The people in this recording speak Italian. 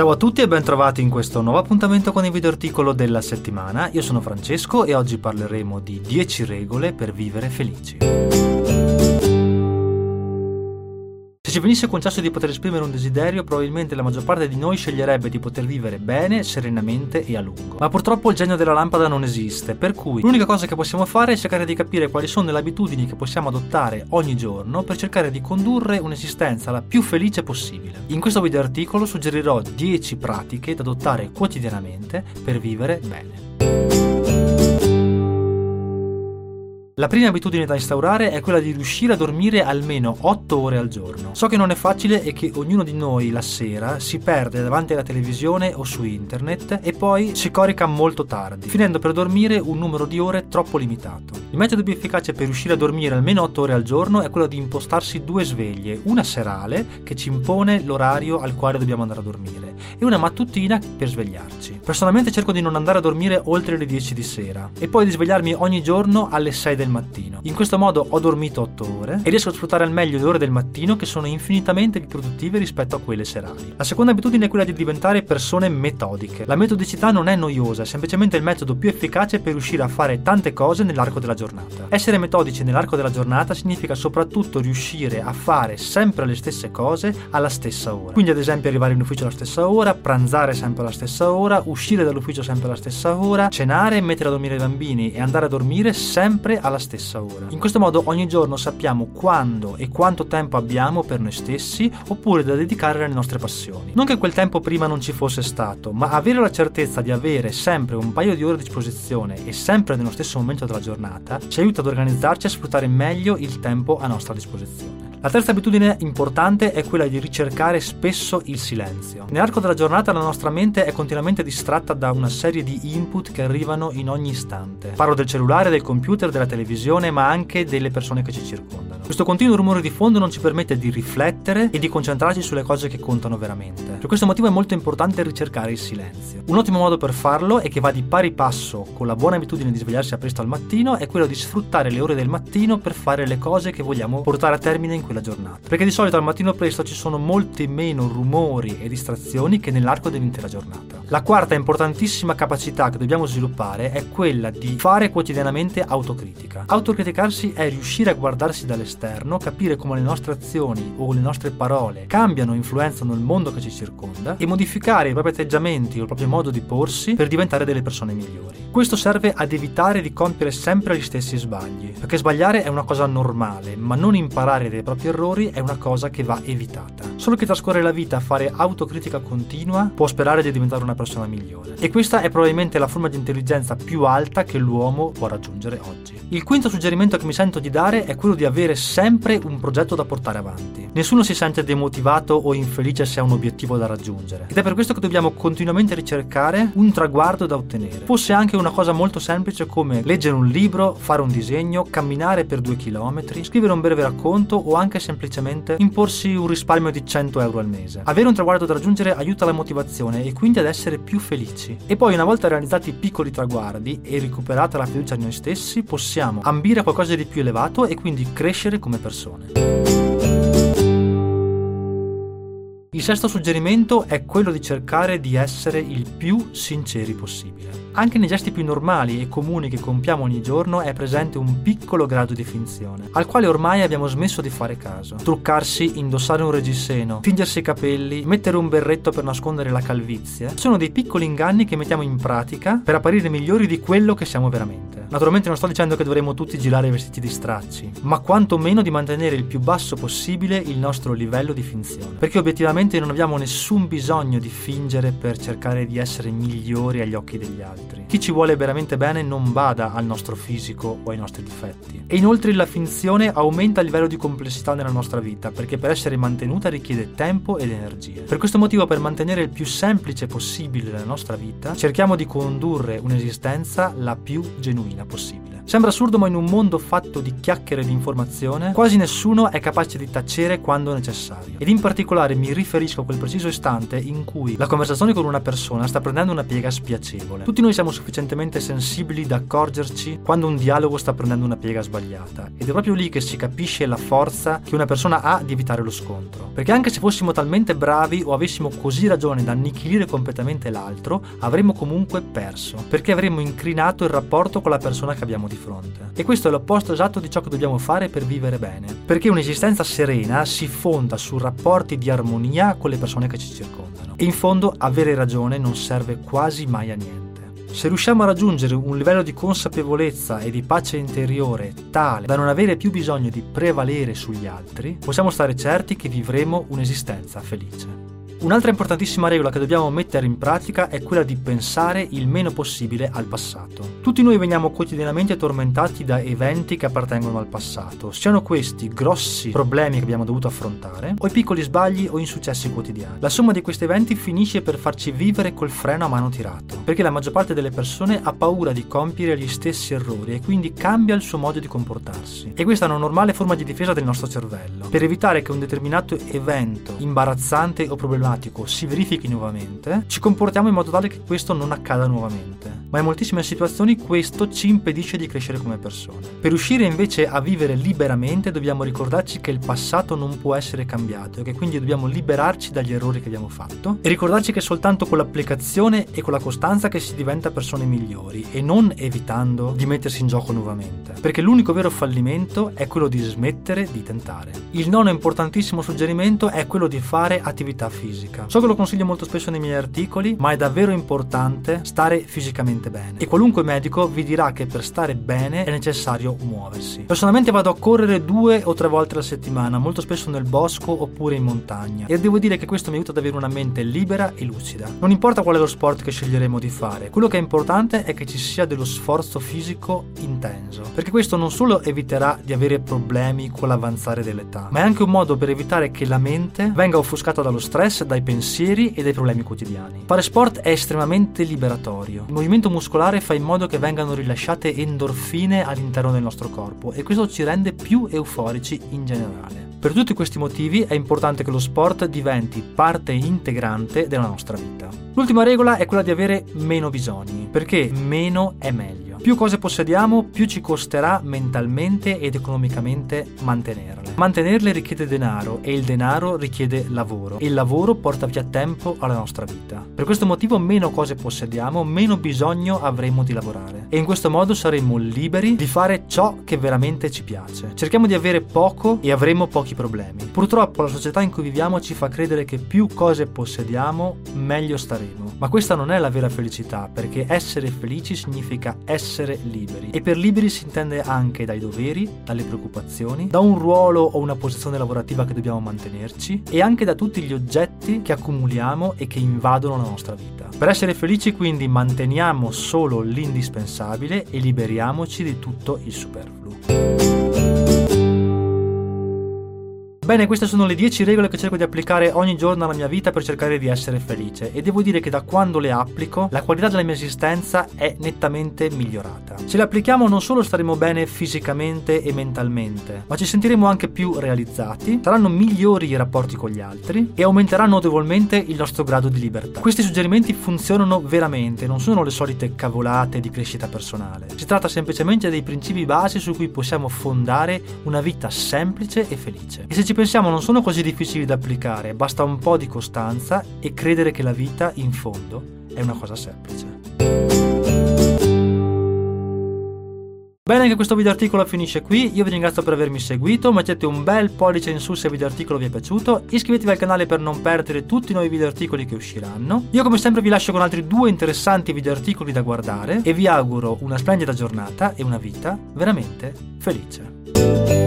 Ciao a tutti e ben trovati in questo nuovo appuntamento con il video articolo della settimana. Io sono Francesco e oggi parleremo di 10 regole per vivere felici. Se ci venisse concesso di poter esprimere un desiderio, probabilmente la maggior parte di noi sceglierebbe di poter vivere bene, serenamente e a lungo. Ma purtroppo il genio della lampada non esiste, per cui l'unica cosa che possiamo fare è cercare di capire quali sono le abitudini che possiamo adottare ogni giorno per cercare di condurre un'esistenza la più felice possibile. In questo video articolo suggerirò 10 pratiche da adottare quotidianamente per vivere bene. La prima abitudine da instaurare è quella di riuscire a dormire almeno 8 ore al giorno. So che non è facile e che ognuno di noi la sera si perde davanti alla televisione o su internet e poi si corica molto tardi, finendo per dormire un numero di ore troppo limitato. Il metodo più efficace per riuscire a dormire almeno 8 ore al giorno è quello di impostarsi due sveglie, una serale che ci impone l'orario al quale dobbiamo andare a dormire e una mattutina per svegliarci. Personalmente cerco di non andare a dormire oltre le 10 di sera e poi di svegliarmi ogni giorno alle 6 del mattino. In questo modo ho dormito 8 ore e riesco a sfruttare al meglio le ore del mattino che sono infinitamente più produttive rispetto a quelle serali. La seconda abitudine è quella di diventare persone metodiche. La metodicità non è noiosa, è semplicemente il metodo più efficace per riuscire a fare tante cose nell'arco della giornata. Essere metodici nell'arco della giornata significa soprattutto riuscire a fare sempre le stesse cose alla stessa ora. Quindi ad esempio arrivare in ufficio alla stessa ora, pranzare sempre alla stessa ora, uscire dall'ufficio sempre alla stessa ora, cenare, mettere a dormire i bambini e andare a dormire sempre alla stessa ora. In questo modo ogni giorno sappiamo quando e quanto tempo abbiamo per noi stessi oppure da dedicare alle nostre passioni. Non che quel tempo prima non ci fosse stato, ma avere la certezza di avere sempre un paio di ore a disposizione e sempre nello stesso momento della giornata ci aiuta ad organizzarci e a sfruttare meglio il tempo a nostra disposizione. La terza abitudine importante è quella di ricercare spesso il silenzio. Nell'arco della giornata la nostra mente è continuamente distratta da una serie di input che arrivano in ogni istante. Parlo del cellulare, del computer, della televisione, ma anche delle persone che ci circondano. Questo continuo rumore di fondo non ci permette di riflettere e di concentrarci sulle cose che contano veramente. Per questo motivo è molto importante ricercare il silenzio. Un ottimo modo per farlo e che va di pari passo con la buona abitudine di svegliarsi a presto al mattino è quello di sfruttare le ore del mattino per fare le cose che vogliamo portare a termine in quella giornata. Perché di solito al mattino presto ci sono molti meno rumori e distrazioni che nell'arco dell'intera giornata. La quarta importantissima capacità che dobbiamo sviluppare è quella di fare quotidianamente autocritica. Autocriticarsi è riuscire a guardarsi dall'esterno, capire come le nostre azioni o le nostre parole cambiano e influenzano il mondo che ci circonda e modificare i propri atteggiamenti o il proprio modo di porsi per diventare delle persone migliori. Questo serve ad evitare di compiere sempre gli stessi sbagli, perché sbagliare è una cosa normale, ma non imparare dai propri errori è una cosa che va evitata. Solo chi trascorre la vita a fare autocritica continua può sperare di diventare una persona migliore. E questa è probabilmente la forma di intelligenza più alta che l'uomo può raggiungere oggi. Il quinto suggerimento che mi sento di dare è quello di avere sempre un progetto da portare avanti. Nessuno si sente demotivato o infelice se ha un obiettivo da raggiungere. Ed è per questo che dobbiamo continuamente ricercare un traguardo da ottenere. Fosse anche una cosa molto semplice come leggere un libro, fare un disegno, camminare per due chilometri, scrivere un breve racconto o anche semplicemente imporsi un risparmio di 100 euro al mese. Avere un traguardo da raggiungere aiuta la motivazione e quindi ad essere più felici. E poi una volta realizzati i piccoli traguardi e recuperata la fiducia in noi stessi, possiamo ambire a qualcosa di più elevato e quindi crescere come persone. Il sesto suggerimento è quello di cercare di essere il più sinceri possibile. Anche nei gesti più normali e comuni che compiamo ogni giorno è presente un piccolo grado di finzione, al quale ormai abbiamo smesso di fare caso. Truccarsi, indossare un reggiseno, fingersi i capelli, mettere un berretto per nascondere la calvizie, sono dei piccoli inganni che mettiamo in pratica per apparire migliori di quello che siamo veramente. Naturalmente non sto dicendo che dovremo tutti girare vestiti di stracci, ma quantomeno di mantenere il più basso possibile il nostro livello di finzione. Perché obiettivamente non abbiamo nessun bisogno di fingere per cercare di essere migliori agli occhi degli altri. Chi ci vuole veramente bene non bada al nostro fisico o ai nostri difetti. E inoltre la finzione aumenta il livello di complessità nella nostra vita, perché per essere mantenuta richiede tempo ed energie. Per questo motivo, per mantenere il più semplice possibile la nostra vita, cerchiamo di condurre un'esistenza la più genuina possibile. Sembra assurdo ma in un mondo fatto di chiacchiere di informazione quasi nessuno è capace di tacere quando necessario. Ed in particolare mi riferisco a quel preciso istante in cui la conversazione con una persona sta prendendo una piega spiacevole. Tutti noi siamo sufficientemente sensibili da accorgerci quando un dialogo sta prendendo una piega sbagliata ed è proprio lì che si capisce la forza che una persona ha di evitare lo scontro. Perché anche se fossimo talmente bravi o avessimo così ragione da annichilire completamente l'altro, avremmo comunque perso, perché avremmo incrinato il rapporto con la persona che abbiamo di fronte. E questo è l'opposto esatto di ciò che dobbiamo fare per vivere bene. Perché un'esistenza serena si fonda su rapporti di armonia con le persone che ci circondano. E in fondo avere ragione non serve quasi mai a niente. Se riusciamo a raggiungere un livello di consapevolezza e di pace interiore tale da non avere più bisogno di prevalere sugli altri, possiamo stare certi che vivremo un'esistenza felice. Un'altra importantissima regola che dobbiamo mettere in pratica è quella di pensare il meno possibile al passato. Tutti noi veniamo quotidianamente tormentati da eventi che appartengono al passato, siano questi grossi problemi che abbiamo dovuto affrontare o i piccoli sbagli o insuccessi quotidiani. La somma di questi eventi finisce per farci vivere col freno a mano tirato, perché la maggior parte delle persone ha paura di compiere gli stessi errori e quindi cambia il suo modo di comportarsi. E questa è una normale forma di difesa del nostro cervello, per evitare che un determinato evento imbarazzante o problematico problematico si verifichi nuovamente, ci comportiamo in modo tale che questo non accada nuovamente. Ma in moltissime situazioni questo ci impedisce di crescere come persone. Per riuscire invece a vivere liberamente dobbiamo ricordarci che il passato non può essere cambiato e che quindi dobbiamo liberarci dagli errori che abbiamo fatto e ricordarci che è soltanto con l'applicazione e con la costanza che si diventa persone migliori e non evitando di mettersi in gioco nuovamente. Perché l'unico vero fallimento è quello di smettere di tentare. Il nono importantissimo suggerimento è quello di fare attività fisica fisica. So che lo consiglio molto spesso nei miei articoli, ma è davvero importante stare fisicamente bene. E qualunque medico vi dirà che per stare bene è necessario muoversi. Personalmente vado a correre due o tre volte alla settimana, molto spesso nel bosco oppure in montagna. E devo dire che questo mi aiuta ad avere una mente libera e lucida. Non importa qual è lo sport che sceglieremo di fare, quello che è importante è che ci sia dello sforzo fisico intenso. Perché questo non solo eviterà di avere problemi con l'avanzare dell'età, ma è anche un modo per evitare che la mente venga offuscata dallo stress, dai pensieri e dai problemi quotidiani. Fare sport è estremamente liberatorio. Il movimento muscolare fa in modo che vengano rilasciate endorfine all'interno del nostro corpo e questo ci rende più euforici in generale. Per tutti questi motivi è importante che lo sport diventi parte integrante della nostra vita. L'ultima regola è quella di avere meno bisogni, perché meno è meglio. Più cose possediamo, più ci costerà mentalmente ed economicamente mantenerle. Mantenerle richiede denaro e il denaro richiede lavoro e il lavoro porta via tempo alla nostra vita. Per questo motivo meno cose possediamo, meno bisogno avremo di lavorare e in questo modo saremo liberi di fare ciò che veramente ci piace. Cerchiamo di avere poco e avremo pochi problemi. Purtroppo la società in cui viviamo ci fa credere che più cose possediamo, meglio staremo. Ma questa non è la vera felicità, perché essere felici significa essere essere liberi. E per liberi si intende anche dai doveri, dalle preoccupazioni, da un ruolo o una posizione lavorativa che dobbiamo mantenerci e anche da tutti gli oggetti che accumuliamo e che invadono la nostra vita. Per essere felici quindi manteniamo solo l'indispensabile e liberiamoci di tutto il superfluo. Bene, queste sono le 10 regole che cerco di applicare ogni giorno alla mia vita per cercare di essere felice e devo dire che da quando le applico la qualità della mia esistenza è nettamente migliorata. Se le applichiamo non solo staremo bene fisicamente e mentalmente, ma ci sentiremo anche più realizzati, saranno migliori i rapporti con gli altri e aumenterà notevolmente il nostro grado di libertà. Questi suggerimenti funzionano veramente, non sono le solite cavolate di crescita personale. Si tratta semplicemente dei principi base su cui possiamo fondare una vita semplice e felice. E se ci pensiamo non sono così difficili da applicare, basta un po' di costanza e credere che la vita, in fondo, è una cosa semplice. Bene, anche questo video articolo finisce qui, io vi ringrazio per avermi seguito, mettete un bel pollice in su se il video articolo vi è piaciuto, iscrivetevi al canale per non perdere tutti i nuovi video articoli che usciranno. Io come sempre vi lascio con altri due interessanti video articoli da guardare e vi auguro una splendida giornata e una vita veramente felice.